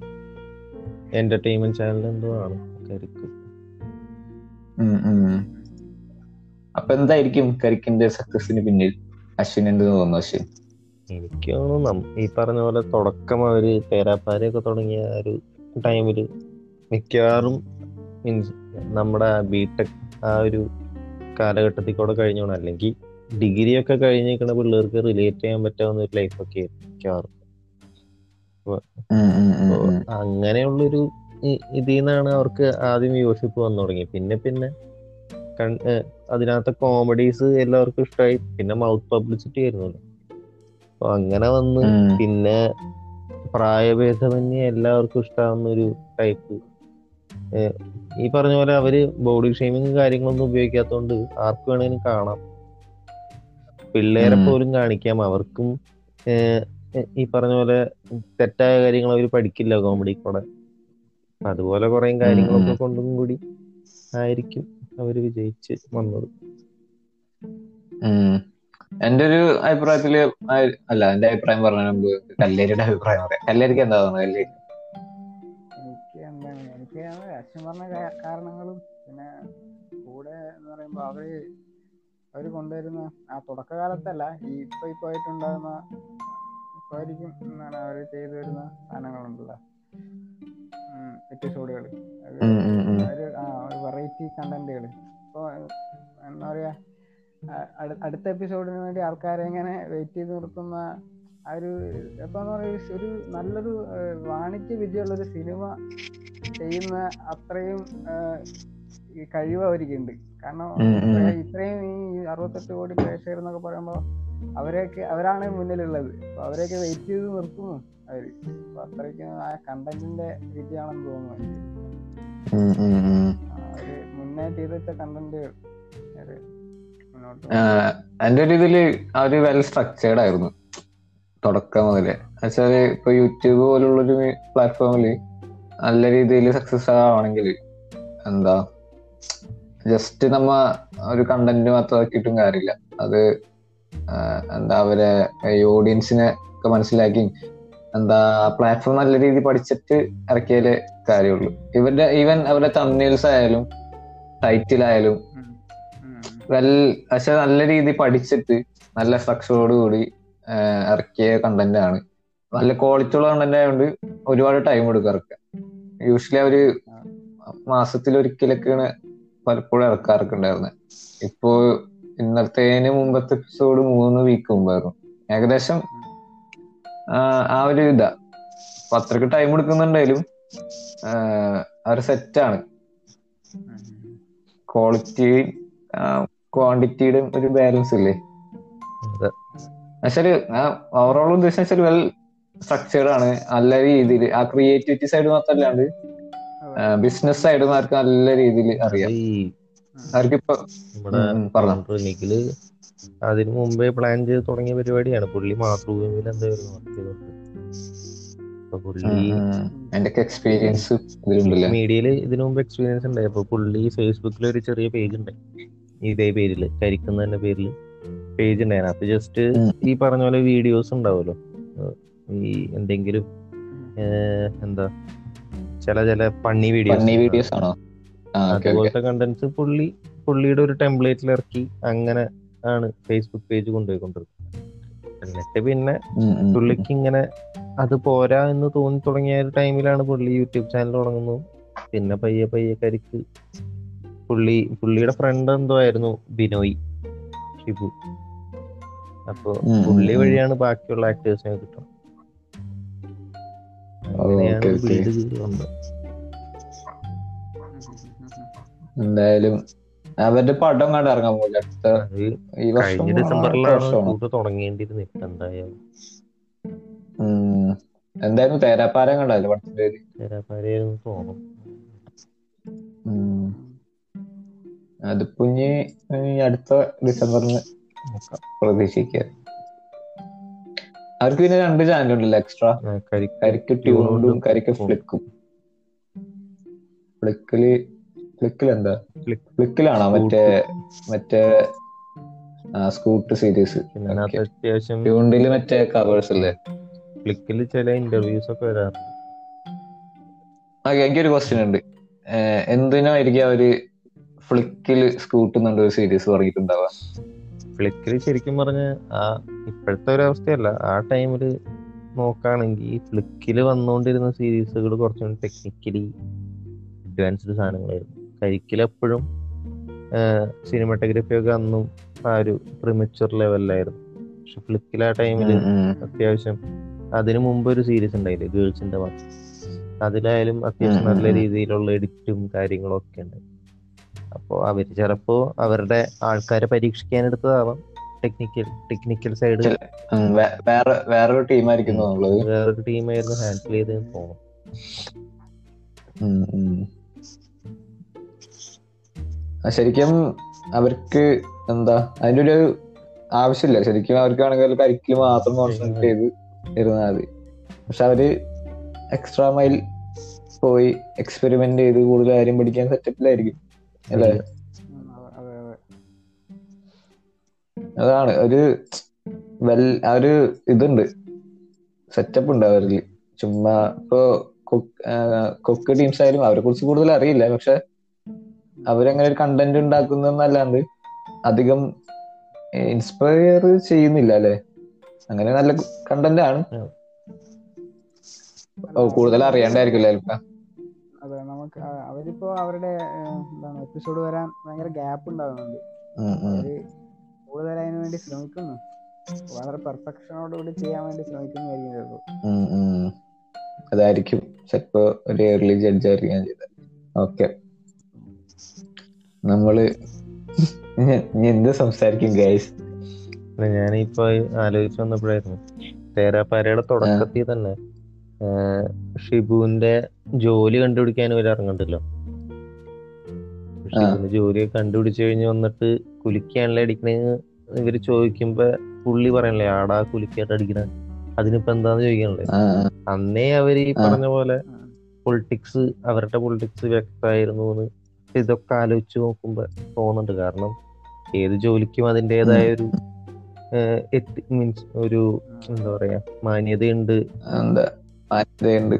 എന്റർടൈൻമെന്റ് ചാനൽ എന്തോ ആണ് കരിക്ക്. അപ്പൊ എന്തായിരിക്കും കരിക്കിന്റെ സക്സസിന് പിന്നിൽ? അശ്വിൻ എന്ത് തോന്നുന്നു അശ്വിൻ? എനിക്ക് തോന്നുന്നു ഈ പറഞ്ഞ പോലെ തുടക്കം അവർ തേരാപ്പാരയൊക്കെ തുടങ്ങിയ ഒരു ടൈമിൽ മിക്കവാറും മീൻസ് നമ്മുടെ ബിടെക് ആ ഒരു കാലഘട്ടത്തിൽ കൂടെ കഴിഞ്ഞോണം. അല്ലെങ്കിൽ ഡിഗ്രി ഒക്കെ കഴിഞ്ഞിരിക്കുന്ന പിള്ളേർക്ക് റിലേറ്റ് ചെയ്യാൻ പറ്റാവുന്ന ഒരു ലൈഫൊക്കെ മിക്കവാറും. അങ്ങനെയുള്ളൊരു ഇതിൽ നിന്നാണ് അവർക്ക് ആദ്യം വ്യൂവർഷിപ്പ് വന്നു തുടങ്ങി പിന്നെ പിന്നെ അതിനകത്ത് കോമഡീസ് എല്ലാവർക്കും ഇഷ്ടമായി പിന്നെ മൗത്ത് പബ്ലിസിറ്റി ആയിരുന്നല്ലോ അപ്പൊ അങ്ങനെ വന്ന് പിന്നെ പ്രായഭേദമന്യേ എല്ലാവർക്കും ഇഷ്ടാവുന്ന ഒരു ടൈപ്പ് ഈ പറഞ്ഞ പോലെ അവർ ബോഡി ഷേമിങ് കാര്യങ്ങളൊന്നും ഉപയോഗിക്കാത്തതുകൊണ്ട് ആർക്ക് വേണേലും കാണാം. പിള്ളേരെ പോലും കാണിക്കാം. അവർക്കും ഈ പറഞ്ഞ പോലെ തെറ്റായ കാര്യങ്ങൾ അവർ പഠിക്കില്ല കോമഡി കൂടെ. അതുപോലെ കുറെ കാര്യങ്ങളൊക്കെ കൊണ്ടും കൂടി ആയിരിക്കും അവർ വിജയിച്ച് വന്നത്. എന്റെ ഒരു അഭിപ്രായത്തിൽ അല്ല എന്റെ അഭിപ്രായം പറഞ്ഞ മുമ്പ് കല്ലേരിയുടെ അഭിപ്രായം പറയാം. കല്ലേരിക്ക് എന്താ തോന്നുന്നത് കല്ലേരി? എനിക്ക് എന്താണ് എനിക്ക് അച്ഛൻ പറഞ്ഞ കാരണങ്ങളും പിന്നെ കൂടെ എന്ന് പറയുമ്പോൾ അവർ അവർ കൊണ്ടുവരുന്ന ആ തുടക്കകാലത്തല്ല ഈ ഇപ്പൊ ഇപ്പൊ ആയിട്ടുണ്ടാകുന്ന ഇപ്പായിരിക്കും എന്താണ് അവർ ചെയ്തു വരുന്ന സാധനങ്ങളുണ്ടല്ലോ. എപ്പിസോഡുകൾ. ഒരു വെറൈറ്റി കണ്ടന്റുകൾ ഇപ്പൊ എന്താ പറയാ അടുത്ത എപ്പിസോഡിന് വേണ്ടി ആൾക്കാരെ എങ്ങനെ വെയിറ്റ് ചെയ്ത് നിർത്തുന്ന ആ ഒരു എന്ന് പറയുക ഒരു നല്ലൊരു വാണിജ്യ വിദ്യയുള്ള ഒരു സിനിമ ചെയ്യുന്ന അത്രയും കഴിവ് അവർക്കുണ്ട്. കാരണം. ഇത്രയും- ഈ അറുപത്തെട്ട് കോടി പ്രേക്ഷകർ എന്നൊക്കെ പറയുമ്പോൾ അവരെയൊക്കെ അവരാണ് മുന്നിലുള്ളത്. അപ്പൊ അവരെയൊക്കെ വെയിറ്റ് ചെയ്ത് നിർത്തുന്നു അവർ. അപ്പൊ അത്രയ്ക്കും ആ കണ്ടന്റിന്റെ വിദ്യയാണെന്ന് തോന്നുന്നു. അവർ മുന്നേ ചെയ്ത് വെച്ച കണ്ടന്റ് മുന്നോട്ട് ആ, എന്റെ ഒരു ഇതിൽ അവർ വെൽ സ്ട്രക്ചേർഡ് ആയിരുന്നു. തുടക്കം മുതലേ. എന്നുവെച്ചാൽ ഇപ്പൊ യൂട്യൂബ് പോലുള്ളൊരു പ്ലാറ്റ്ഫോമിൽ നല്ല രീതിയിൽ സക്സസ് ആവണമെങ്കിൽ എന്താ ജസ്റ്റ് നമ്മ ഒരു കണ്ടന്റ് മാത്രമാക്കിയിട്ടും കാര്യമില്ല. അത് എന്താ അവരെ ഈ ഓഡിയൻസിനെ ഒക്കെ മനസ്സിലാക്കി എന്താ പ്ലാറ്റ്ഫോം നല്ല രീതിയിൽ പഠിച്ചിട്ട് ഇറക്കിയാലേ കാര്യമുള്ളൂ. ഇവരുടെ ഈവൻ അവരുടെ തമ്മിൽസ് ആയാലും ടൈറ്റിലായാലും ഉം. വെൽ പക്ഷെ നല്ല രീതി പഠിച്ചിട്ട് നല്ല സ്ട്രക്ചറോട് കൂടി ഇറക്കിയ കണ്ടന്റ് ആണ്. നല്ല ക്വാളിറ്റി ഉള്ള കണ്ടന്റ് ആയതുകൊണ്ട് ഒരുപാട് ടൈം എടുക്കും ഇറക്കാൻ യൂഷ്വലി അവർ മാസത്തിൽ ഒരിക്കലൊക്കെയാണ് പലപ്പോഴും ഇറക്കാറൊക്കെ ഇപ്പോ ഇന്നലത്തേന് മുമ്പത്തെ എപ്പിസോഡ് മൂന്ന് വീക്ക് മുമ്പായിരുന്നു. ഏകദേശം ആ ഒരു ഇതാ. അപ്പൊ അത്രയ്ക്ക് ടൈം എടുക്കുന്നുണ്ടെങ്കിലും അവർ സെറ്റാണ് ക്വാളിറ്റി ക്വാണ്ടിറ്റിയുടെ ഒരു ബാലൻസ് ഇല്ലേ? അതെ. പക്ഷെ ഓവറോൾ ഉദ്ദേശം വെച്ചാൽ വെൽ സ്ട്രക്ചേർഡ് ആണ്. നല്ല രീതിയിൽ ആ ക്രിയേറ്റിവിറ്റി സൈഡ് മാത്രമല്ലാണ്ട് ബിസിനസ് സൈഡ് അവർക്ക് നല്ല രീതിയിൽ അറിയാം. അവർക്കിപ്പോ. റിനിക്കിൽ മുമ്പേ പ്ലാൻ ചെയ്ത് തുടങ്ങിയ പരിപാടിയാണ്. പുള്ളി മാതൃഭൂമിയിൽ എന്തായിരുന്നു വർക്ക് ചെയ്തോണ്ട്. എക്സ്പീരിയൻസ് മീഡിയയിൽ ഇതിനു മുമ്പ് എക്സ്പീരിയൻസ് ഉണ്ടായി. അപ്പൊ പുള്ളി ഫേസ്ബുക്കിൽ ഒരു ചെറിയ പേജ് ഉണ്ടായി. ഇതേ പേരിൽ കരിക്കുന്ന തന്നെ പേരിൽ പേജ് ഉണ്ടായിരുന്നു. അപ്പൊ ജസ്റ്റ് ഈ പറഞ്ഞ പോലെ വീഡിയോസ് ഉണ്ടാവുമല്ലോ. ഈ എന്തെങ്കിലും എന്താ ചില ചില പണ്ണി വീഡിയോസ് വീഡിയോസ് ആണോ? അതുപോലത്തെ കണ്ടന്റ്സ് പുള്ളി പുള്ളിയുടെ ഒരു ടെംപ്ലേറ്റിൽ ഇറക്കി അങ്ങനെ ആണ് ഫേസ്ബുക്ക് പേജ് കൊണ്ടുപോയിക്കൊണ്ടിരുന്നത്. എന്നിട്ട് പിന്നെ പുള്ളിക്ക് ഇങ്ങനെ അത് പോരാ എന്ന് തോന്നി തുടങ്ങിയ ഒരു ടൈമിലാണ് പുള്ളി യൂട്യൂബ് ചാനൽ തുടങ്ങുന്നു പിന്നെ പയ്യെ പയ്യെ കരിക്ക് പുള്ളി പുള്ളിയുടെ ഫ്രണ്ട് എന്തോ ആയിരുന്നു ബിനോയ് ഷിബു. അപ്പൊ പുള്ളി വഴിയാണ് ബാക്കിയുള്ള ആക്ടേഴ്സിനെ കിട്ടുന്നത്. എന്തായാലും അവരുടെ പടം കണ്ട് ഇറങ്ങാൻ പോലെ അടുത്ത ഈ വർഷം ഡിസംബറിലാണ് എന്തായാലും. തേരാപ്പാരം കണ്ടല്ലോ പടത്തിന്റെ പേര്? തേരാപ്പാരയായിരുന്നു അതിപ്പോ ഇനി അടുത്ത ഡിസംബറിന് പ്രതീക്ഷിക്കാം. അവർക്ക് പിന്നെ രണ്ട് ചാനൽ ഉണ്ടല്ലോ എക്സ്ട്രാ കരിക്ക് ട്യൂണോടും ട്യൂണും ട്യൂണും കരിക്ക് ഫ്ലിക്കും. ഫ്ലിക്കും ഫ്ലിക്കിൽ ഫ്ലിക്കിൽ എന്താ? ഫ്ലിക്ക്. ഫ്ലിക്കിലാണോ മറ്റേ മറ്റേ സ്കൂട്ട് സീരീസ് അത്യാവശ്യം ട്യൂണിൽ മറ്റേ കവേഴ്സ് അല്ലേ? ഫ്ലിക്കിൽ ചില ഇന്റർവ്യൂസ് ഒക്കെ വരാറുണ്ട്. എനിക്കൊരു ക്വസ്റ്റ്യൻ ഉണ്ട്. എന്തിനായിരിക്കും അവർ ഫ്ലിക്കിൽ സ്കൂട്ട് എന്നുള്ള ഒരു സീരീസ് പറഞ്ഞിട്ടുണ്ടാവാ ഫ്ലിക്കിൽ ശരിക്കും പറഞ്ഞ ആ ഇപ്പോഴത്തെ ഒരു അവസ്ഥയല്ല. ആ ടൈമിൽ നോക്കുകയാണെങ്കിൽ ഫ്ലിക്കിൽ വന്നുകൊണ്ടിരുന്ന സീരീസുകൾ കുറച്ചും ടെക്നിക്കലി അഡ്വാൻസ്ഡ് സാധനങ്ങളായിരുന്നു. കരിക്കിലെപ്പോഴും സിനിമാറ്റോഗ്രഫി ഒക്കെ അന്നും ആ ഒരു പ്രിമച്ചുർ ലെവലിലായിരുന്നു പക്ഷെ ഫ്ലിക്കിൽ ആ ടൈമിൽ. അത്യാവശ്യം അതിനു മുമ്പ് ഒരു സീരീസ് ഉണ്ടായില്ലേ ഗേൾസിന്റെ മാത്രം അതിലായാലും അത്യാവശ്യം നല്ല രീതിയിലുള്ള എഡിറ്റും കാര്യങ്ങളും ഒക്കെ ഉണ്ട്. അപ്പോൾ അവർ ചിലപ്പോ അവരുടെ ആൾക്കാരെ പരീക്ഷിക്കാൻ എടുത്തതാവാം ടെക്നിക്കൽ ടെക്നിക്കൽ സൈഡ് വേറെ വേറൊരു ടീമായിരിക്കും വേറൊരു ടീമായിരുന്നു ഹാൻഡിൽ ചെയ്ത് ഉം. ശരിക്കും അവർക്ക് എന്താ അതിന്റെ ഒരു ആവശ്യമില്ല. ശരിക്കും അവർക്കാണെങ്കിൽ കരിക്കിൽ മാത്രം കോൺസെൻട്രേറ്റ് ചെയ്ത് ഇരുന്നാൽ മതി. പക്ഷെ അവർ എക്സ്ട്രാ മൈൽ പോയി എക്സ്പെരിമെന്റ് ചെയ്ത് കൂടുതൽ കാര്യം പഠിക്കാൻ സെറ്റപ്പിലായിരിക്കും അല്ലേ? അതാണ്. ഒരു വെൽ ആ ഒരു ഇതുണ്ട്. സെറ്റപ്പ് ഉണ്ട് അവരിൽ. ചുമ്മാ ഇപ്പൊ കൊക്ക് ടീംസ് ആയാലും അവരെ കുറിച്ച് കൂടുതൽ അറിയില്ല. പക്ഷെ അവരങ്ങനെ ഒരു കണ്ടന്റ് ഉണ്ടാക്കുന്നതെന്നല്ലാണ്ട് അധികം ഇൻസ്പയർ ചെയ്യുന്നില്ല അല്ലെ? അങ്ങനെ നല്ല കണ്ടന്റ് ആണ്. ഓ കൂടുതൽ അറിയാണ്ടായിരിക്കും നമുക്ക് അവരിപ്പോ അവരുടെ എന്താണ് എപ്പിസോഡ് വരാൻ ഭയങ്കര ഗ്യാപ്പ് ഉണ്ടാകുന്നുണ്ട്. അവർ കൂടുതൽ അതിനു വേണ്ടി ശ്രമിക്കുന്നു. വളരെ പെർഫെക്ഷനോടുകൂടി ചെയ്യാൻ വേണ്ടി ശ്രമിക്കുന്നതായിരിക്കും ഉം. അതായിരിക്കും. ചിലപ്പോ ഒരു ഏർലി ജഡ്ജ് ആയിരിക്കും ചെയ്തത്. ഓക്കെ നമ്മൾ എന്ത് സംസാരിക്കും ഗൈസ് ഞാനിപ്പോ ആലോചിച്ച് വന്നപ്പോഴായിരുന്നു. തേരാപ്പാരയുടെ തുടക്കത്തിൽ തന്നെ ഷിബുവിന്റെ ജോലി കണ്ടുപിടിക്കാൻ ഇവർ ഇറങ്ങണ്ടല്ലോ. ഷിബുവിന്റെ ജോലി കണ്ടുപിടിച്ചു കഴിഞ്ഞ് വന്നിട്ട് കുലിക്കാണല്ലേ അടിക്കണേ ഇവർ ചോദിക്കുമ്പോ പുള്ളി പറയണല്ലേ ആടാ കുലിക്കായിട്ട് അടിക്കണ. അതിനിപ്പോ എന്താന്ന് ചോദിക്കണല്ലേ അന്നേ അവർ ഈ പറഞ്ഞ പോലെ പൊളിറ്റിക്സ് അവരുടെ പൊളിറ്റിക്സ് വ്യക്തമായിരുന്നു എന്ന് ഇതൊക്കെ ആലോചിച്ച് നോക്കുമ്പോ തോന്നുന്നുണ്ട്. കാരണം ഏത് ജോലിക്കും അതിന്റെതായ ഒരു മീൻസ് ഒരു എന്താ പറയാ മാന്യതയുണ്ട്.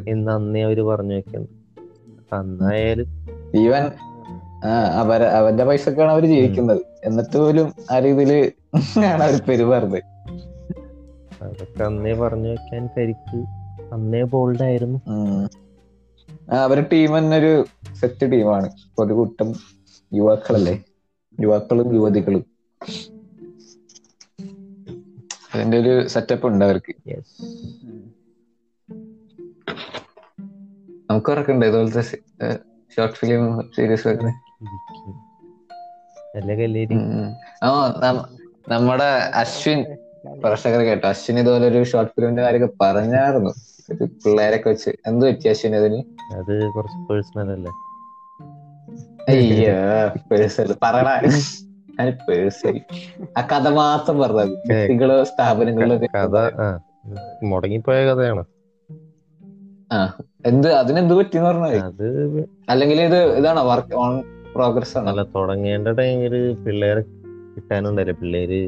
എന്ന് അന്നേ അവർ പറഞ്ഞു വെക്കുന്നുണ്ട് അന്നായാലും ഈവൻ അവര അവന്റെ പൈസക്കാണ് അവർ ജീവിക്കുന്നത്. എന്നിട്ട് പോലും ആ രീതിയിൽ ആണ് അവർ പെരുമാറുന്നത്. അതൊക്കെ അന്നേ പറഞ്ഞു വെക്കാൻ കരിക്ക്. അന്നേ ബോൾഡ് ആയിരുന്നു. അവരുടെ ടീം തന്നെ ഒരു സെറ്റ് ടീമാണ് ഒരു കൂട്ടം യുവാക്കളല്ലേ? യുവാക്കളും യുവതികളും. അതിന്റെ ഒരു സെറ്റപ്പ് ഉണ്ട് അവർക്ക്. യെസ് നമുക്ക് ഉറക്കുണ്ട് ഇതുപോലത്തെ ഷോർട്ട് ഫിലിം സീരീസ് ഒക്കെ. ആ നമ്മുടെ അശ്വിൻ പ്രേക്ഷകർ കേട്ടോ. അശ്വിൻ ഇതുപോലെ ഒരു ഷോർട്ട് ഫിലിമിന്റെ കാര്യമൊക്കെ പറഞ്ഞായിരുന്നു. ഒരു പിള്ളേരൊക്കെ വെച്ച്. എന്ത് പറ്റി അശ്വിൻ അതിന്? അത് കുറച്ച് പേഴ്സണൽ അല്ലേ? അയ്യോ പേഴ്സണൽ ഞാൻ പേഴ്സണൽ ആ കഥ മാത്രം പറഞ്ഞത് വ്യക്തികളോ സ്ഥാപനങ്ങളിലോ കഥ മുടങ്ങിപ്പോയ കഥയാണ്. എന്ത് അതിനെന്ത് പറ്റിന്ന് പറഞ്ഞത് അത് അല്ലെങ്കിൽ ഇത് ഇതാണോ വർക്ക് ഓൺ പ്രോഗ്രസ് ആണോ? അല്ല തുടങ്ങേണ്ട ടൈമിൽ പിള്ളേരെ കിട്ടാനുണ്ടല്ലേ പിള്ളേര്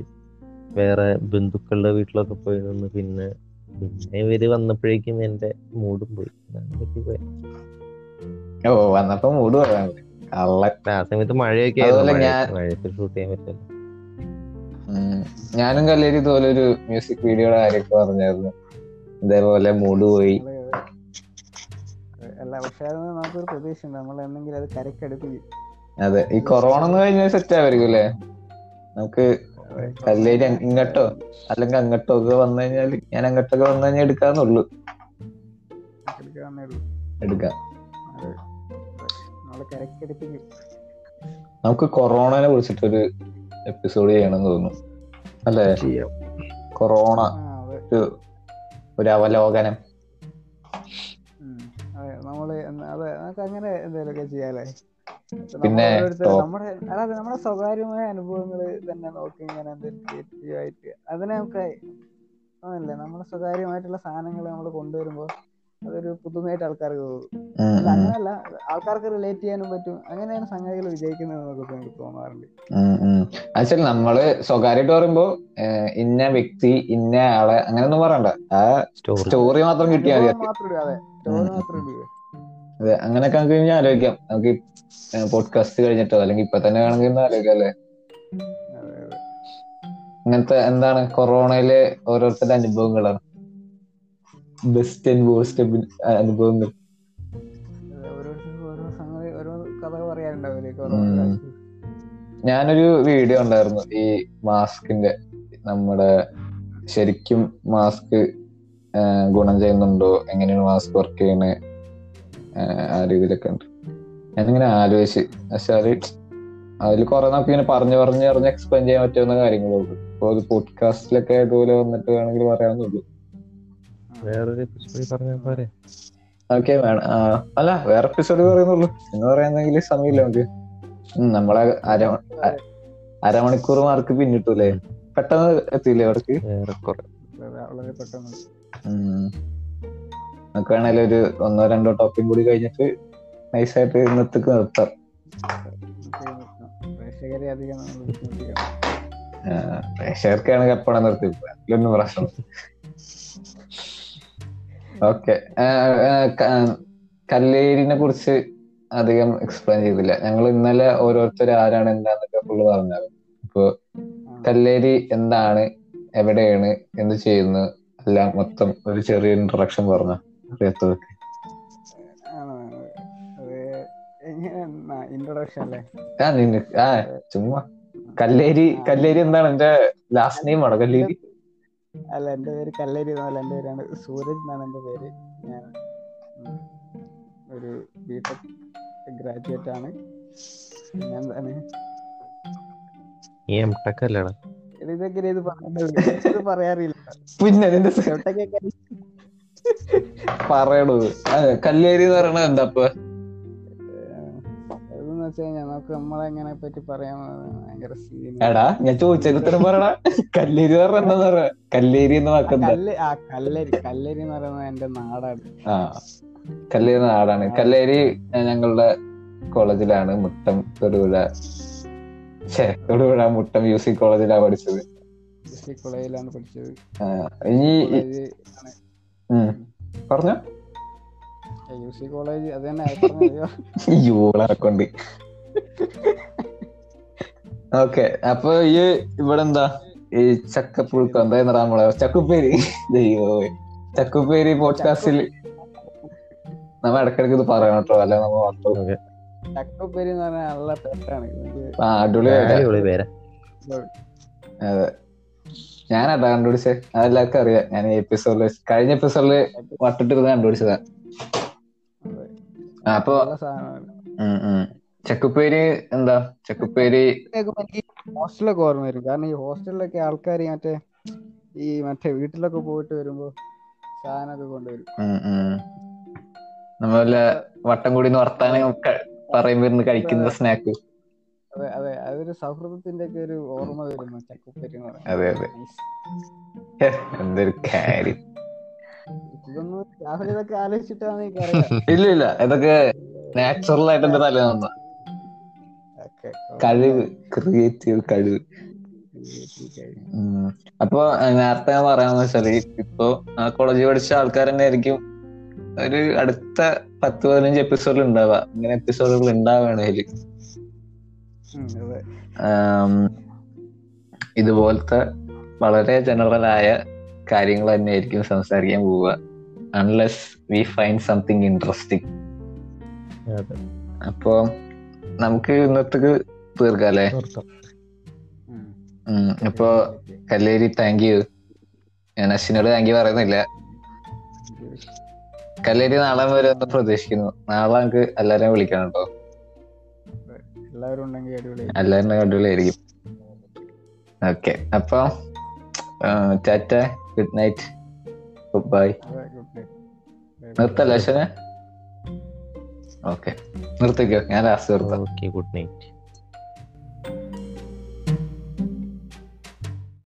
വേറെ ബന്ധുക്കളുടെ വീട്ടിലൊക്കെ പോയി നിന്ന് പിന്നെ പിന്നെ ഇവർ വന്നപ്പോഴേക്കും എന്റെ മൂടും പോയി. ഓ വന്നപ്പോ മൂട് കള്ളൻ ആ സമയത്ത് മഴയൊക്കെ മഴയത്തിൽ ഷൂട്ട് ചെയ്യാൻ പറ്റില്ല. ഞാനും കല്ലേരി ഇതുപോലെ ഒരു മ്യൂസിക് വീഡിയോയുടെ കാര്യമൊക്കെ പറഞ്ഞായിരുന്നു. ഇതേപോലെ മൂട് പോയി. അല്ല പക്ഷെ അത് നമുക്കൊരു പ്രതീക്ഷ ഉണ്ട് നമ്മൾ എന്തെങ്കിലും അത് കരക്കടുപ്പിക്കും അതെ ഈ കൊറോണ എന്ന് കഴിഞ്ഞാൽ സെറ്റ് ആയിരിക്കും അല്ലേ നമുക്ക് കല്ലേരി ഇങ്ങോട്ടോ അല്ലെങ്കിൽ അങ്ങോട്ടോ ഒക്കെ വന്നു കഴിഞ്ഞാൽ ഞാൻ അങ്ങോട്ടൊക്കെ വന്നു കഴിഞ്ഞാൽ എടുക്കാന്നുള്ളു എടുക്കാന്നേ എടുക്കാം. നമുക്ക് കൊറോണനെ കുറിച്ചിട്ടൊരു എപ്പിസോഡ് ചെയ്യണം തോന്നുന്നു. അല്ലേ? കൊറോണ ഒരു അവലോകനം. അതെ നമുക്ക് അങ്ങനെ എന്തെങ്കിലുമൊക്കെ ചെയ്യാല്ലേ? ഇപ്പൊ പിന്നെ നമ്മുടെ അല്ലാതെ നമ്മുടെ സ്വകാര്യമായ അനുഭവങ്ങൾ തന്നെ നോക്കി ഇങ്ങനെ എന്തെങ്കിലും ക്രിയേറ്റീവ് ആയിട്ട് അതിനെ നമുക്ക് അതല്ലേ നമ്മുടെ സ്വകാര്യമായിട്ടുള്ള സാധനങ്ങൾ നമ്മൾ കൊണ്ടുവരുമ്പോൾ അതൊരു പുതുമയായിട്ട് ആൾക്കാർക്ക് തോന്നും. അങ്ങനല്ല ആൾക്കാർക്ക് റിലേറ്റ് ചെയ്യാനും പറ്റും. അങ്ങനെയാണ് സംഗതികൾ വിജയിക്കുന്നത് എന്നൊക്കെ എനിക്ക് തോന്നാറുണ്ട്. അതുവെച്ചാൽ നമ്മൾ സ്വകാര്യമായിട്ട് പറയുമ്പോ ഇന്ന വ്യക്തി ഇന്ന ആളെ അങ്ങനെയൊന്നും പറയണ്ട. ആ സ്റ്റോറി സ്റ്റോറി മാത്രം കിട്ടിയാൽ മതി. അനുഭവം മാത്രം അതെ. സ്റ്റോറി മാത്രം ഇടുക. അതെ അങ്ങനെയൊക്കെ നമുക്ക് ഇനി ആലോചിക്കാം. നമുക്ക് പോഡ്കാസ്റ്റ് കഴിഞ്ഞിട്ടോ അല്ലെങ്കിൽ ഇപ്പൊ തന്നെ വേണമെങ്കിൽ ആലോചിക്കാം അല്ലേ? ഇങ്ങനത്തെ എന്താണ് കൊറോണയിലെ ഓരോരുത്തരുടെ അനുഭവങ്ങളാണ്? ബെസ്റ്റ് ആൻഡ് വേസ്റ്റ് അനുഭവങ്ങൾ. ഞാനൊരു വീഡിയോ ഉണ്ടായിരുന്നു ഈ മാസ്കിന്റെ നമ്മുടെ ശരിക്കും മാസ്ക് ഗുണം ചെയ്യുന്നുണ്ടോ എങ്ങനെയാണ് മാസ്ക് വർക്ക് ചെയ്യണത് ആ രീതിയിലൊക്കെ ഉണ്ട്. ഞാനിങ്ങനെ ആലോചിച്ച് പക്ഷെ അത് അതിൽ കുറെ നമുക്ക് ഇങ്ങനെ പറഞ്ഞു പറഞ്ഞു പറഞ്ഞ് എക്സ്പ്ലെയിൻ ചെയ്യാൻ പറ്റുന്ന കാര്യങ്ങളുള്ളൂ ഇപ്പൊ ഒരു പോഡ്കാസ്റ്റിലൊക്കെ ഇതുപോലെ വന്നിട്ട് വേണമെങ്കിൽ പറയാവുന്നുള്ളൂ വേറൊരു എപ്പിസോഡിൽ പറഞ്ഞാൽ പോരെ? ഓക്കെ വേണം. അല്ല വേറെ എപ്പിസോഡ് പറയുന്നുള്ളൂ. എന്ന് പറയുന്നെങ്കിൽ സമയമില്ല നമുക്ക്. നമ്മളെ അര അരമണിക്കൂർ മാർക്ക് പിന്നിട്ടൂലേ പെട്ടെന്ന് എത്തിയില്ലേ അവർക്ക്? വളരെ വളരെ പെട്ടെന്ന്. ഉം. നമുക്ക് വേണേലും ഒരു ഒന്നോ രണ്ടോ ടോപ്പിക് കൂടി കഴിഞ്ഞിട്ട് നൈസായിട്ട് ഇന്നത്തേക്ക് നിർത്താം. പ്രേക്ഷകർക്കാണ് എപ്പോഴാണ് നിർത്തി അതിലൊന്നും പ്രശ്നം ഓക്കെ കല്ലേരിനെ കുറിച്ച് അധികം എക്സ്പ്ലെയിൻ ചെയ്തില്ല. ഞങ്ങൾ ഇന്നലെ ഓരോരുത്തർ ആരാണ് എന്താന്നൊക്കെ ഫുള്ള് പറഞ്ഞത് ഇപ്പൊ കല്ലേരി എന്താണ് എവിടെയാണ് എന്ത് ചെയ്യുന്നു എല്ലാം മൊത്തം ഒരു ചെറിയ ഇൻട്രൊഡക്ഷൻ പറഞ്ഞു? അറിയാത്തവർക്ക് ഇൻട്രൊഡക്ഷൻ അല്ലേ? ആ ചുമ്മാ. കല്ലേരി കല്ലേരി എന്താണ് എന്റെ ലാസ്റ്റ് നെയിം ആണോ കല്ലേരി? അല്ല എന്റെ പേര് കല്ലേരി എന്നല്ല എന്റെ പേരാണ് സൂരജ് എന്നാണ് എന്റെ പേര്. ഞാൻ ഒരു ബിടെക് ഗ്രാജുവേറ്റ് ആണ്. പിന്നെ എന്താണ്? എം ടെക് അല്ലേടാ ഇത് ഇതൊക്കെ ഇത് പറയാറില്ല. പിന്നെ പറയണു കല്ലേരി എന്ന് പറയണത് എന്താ ഇപ്പൊ? ഇതെന്ന് വെച്ച് കഴിഞ്ഞാൽ നമുക്ക് നമ്മളെങ്ങനെ പറ്റി പറയാൻ ഭയങ്കര എടാ ഞാൻ ചോദിച്ചതിന് ഉത്തരം പറയടാ. കല്ലേരി എന്ന് പറഞ്ഞ എന്താ പറയാ? കല്ലേരി എന്ന് വാക്കെന്താ? കല്ലേരി. കല്ലേരി എന്ന് പറയുന്നത് എന്റെ നാടാണ്. ആ കല്ലേരി നാടാണ്. കല്ലേരി ഞങ്ങളുടെ കോളേജിലാണ് മുട്ടം തൊടുപുഴ ഛേ തൊടുപുഴ മുട്ടം മ്യൂസിക് കോളേജിലാണ് പഠിച്ചത്. ഡിസ്ട്രിക്ട് കോളേജിലാണ് പഠിച്ചത്. ഇനി പറഞ്ഞോ. യു സി കോളേജ് അത് തന്നെ യൂളാക്കൊണ്ട് ഓക്കെ അപ്പൊ ഈ ഇവിടെ എന്താ ഈ ചക്കപ്പുഴുക്ക എന്താ നമ്മളെ? ചക്കുപ്പേരി. ദൈവോ ചക്കുപ്പേരി പോഡ്കാസ്റ്റിൽ നമ്മ ഇടക്കിടക്ക് ഇത് പറയണം കേട്ടോ അല്ല നമ്മ. ചക്കപ്പേരി എന്ന് പറഞ്ഞാൽ നല്ല പേരാണ്. ആ അടിപൊളി പേരാ. അതെ. ഞാനതാ കണ്ടുപിടിച്ചത് അതെല്ലാവർക്കും അറിയാം. ഞാൻ ഈ എപ്പിസോഡിൽ കഴിഞ്ഞ എപ്പിസോഡിൽ വട്ടിട്ടിരുന്ന് കണ്ടുപിടിച്ചതാ. അപ്പൊ. ചക്കുപ്പേരി എന്താ? ചക്കുപ്പേരി ഹോസ്റ്റലൊക്കെ ഓർമ്മ വരും. കാരണം ഈ ഹോസ്റ്റലിലൊക്കെ ആൾക്കാർ മറ്റേ ഈ മറ്റേ വീട്ടിലൊക്കെ പോയിട്ട് വരുമ്പോ സാധനമൊക്കെ കൊണ്ടുവരും. നമ്മളെ വട്ടം കൂടി വർത്താനം പറയുമ്പോ ഇരുന്ന് കഴിക്കുന്ന സ്നാക്ക് അതെ അതെ. അതൊരു സൗഹൃദത്തിന്റെ ഒക്കെ ഒരു ഓർമ്മ വരുന്നു ചക്കുപ്പേരി എന്ന് അതെ, അതെ. എന്തൊരു കാര്യം. ഇതൊന്നും രാഹുൽ ഇതൊക്കെ ആലോചിച്ചിട്ടാണ് ഇല്ല ഇല്ല. ഇതൊക്കെ നാച്ചുറൽ ആയിട്ട് എന്റെ തല വന്ന കഴിവ് ക്രിയേറ്റീവ് കഴിവ്. അപ്പൊ നേരത്തെ ഞാൻ പറയാന്ന് വെച്ചാൽ ഇപ്പൊ ആ കോളേജിൽ പഠിച്ച ആൾക്കാർ തന്നെ ആയിരിക്കും ഒരു അടുത്ത പത്ത് പതിനഞ്ച് എപ്പിസോഡിൽ ഉണ്ടാവുക. ഇങ്ങനെ എപ്പിസോഡുകൾ ഉണ്ടാവുകയാണ് അതിൽ. അതെ ആം, ഇതുപോലത്തെ വളരെ ജനറൽ ആയ കാര്യങ്ങൾ തന്നെ ആയിരിക്കും സംസാരിക്കാൻ പോവുക. Unless we find something interesting അപ്പോ നമുക്ക് ഇന്നത്തേക്ക് തീർക്കാല്ലേ അപ്പൊ ഉം. ഉം, ഇപ്പൊ കല്ലേരി താങ്ക് യു ഞാൻ അശ്വിനോട് താങ്ക് യു പറയുന്നില്ല. കല്ലേരി നാളെ വരെ ഒന്ന് പ്രതീക്ഷിക്കുന്നു. നാളെ നമുക്ക് എല്ലാരെയും വിളിക്കണം കേട്ടോ. എല്ലാവരും ഉണ്ടെങ്കിൽ അടിപൊളി എല്ലാവരും അടിപൊളിയായിരിക്കും. ഓക്കെ അപ്പൊ ta ta good night bye good നിർത്തല്ലേ അശ്വനെ? ഓക്കെ നിർത്തിക്കോ? ഞാൻ ലാസ്റ്റ് നിർത്താം. Okay good night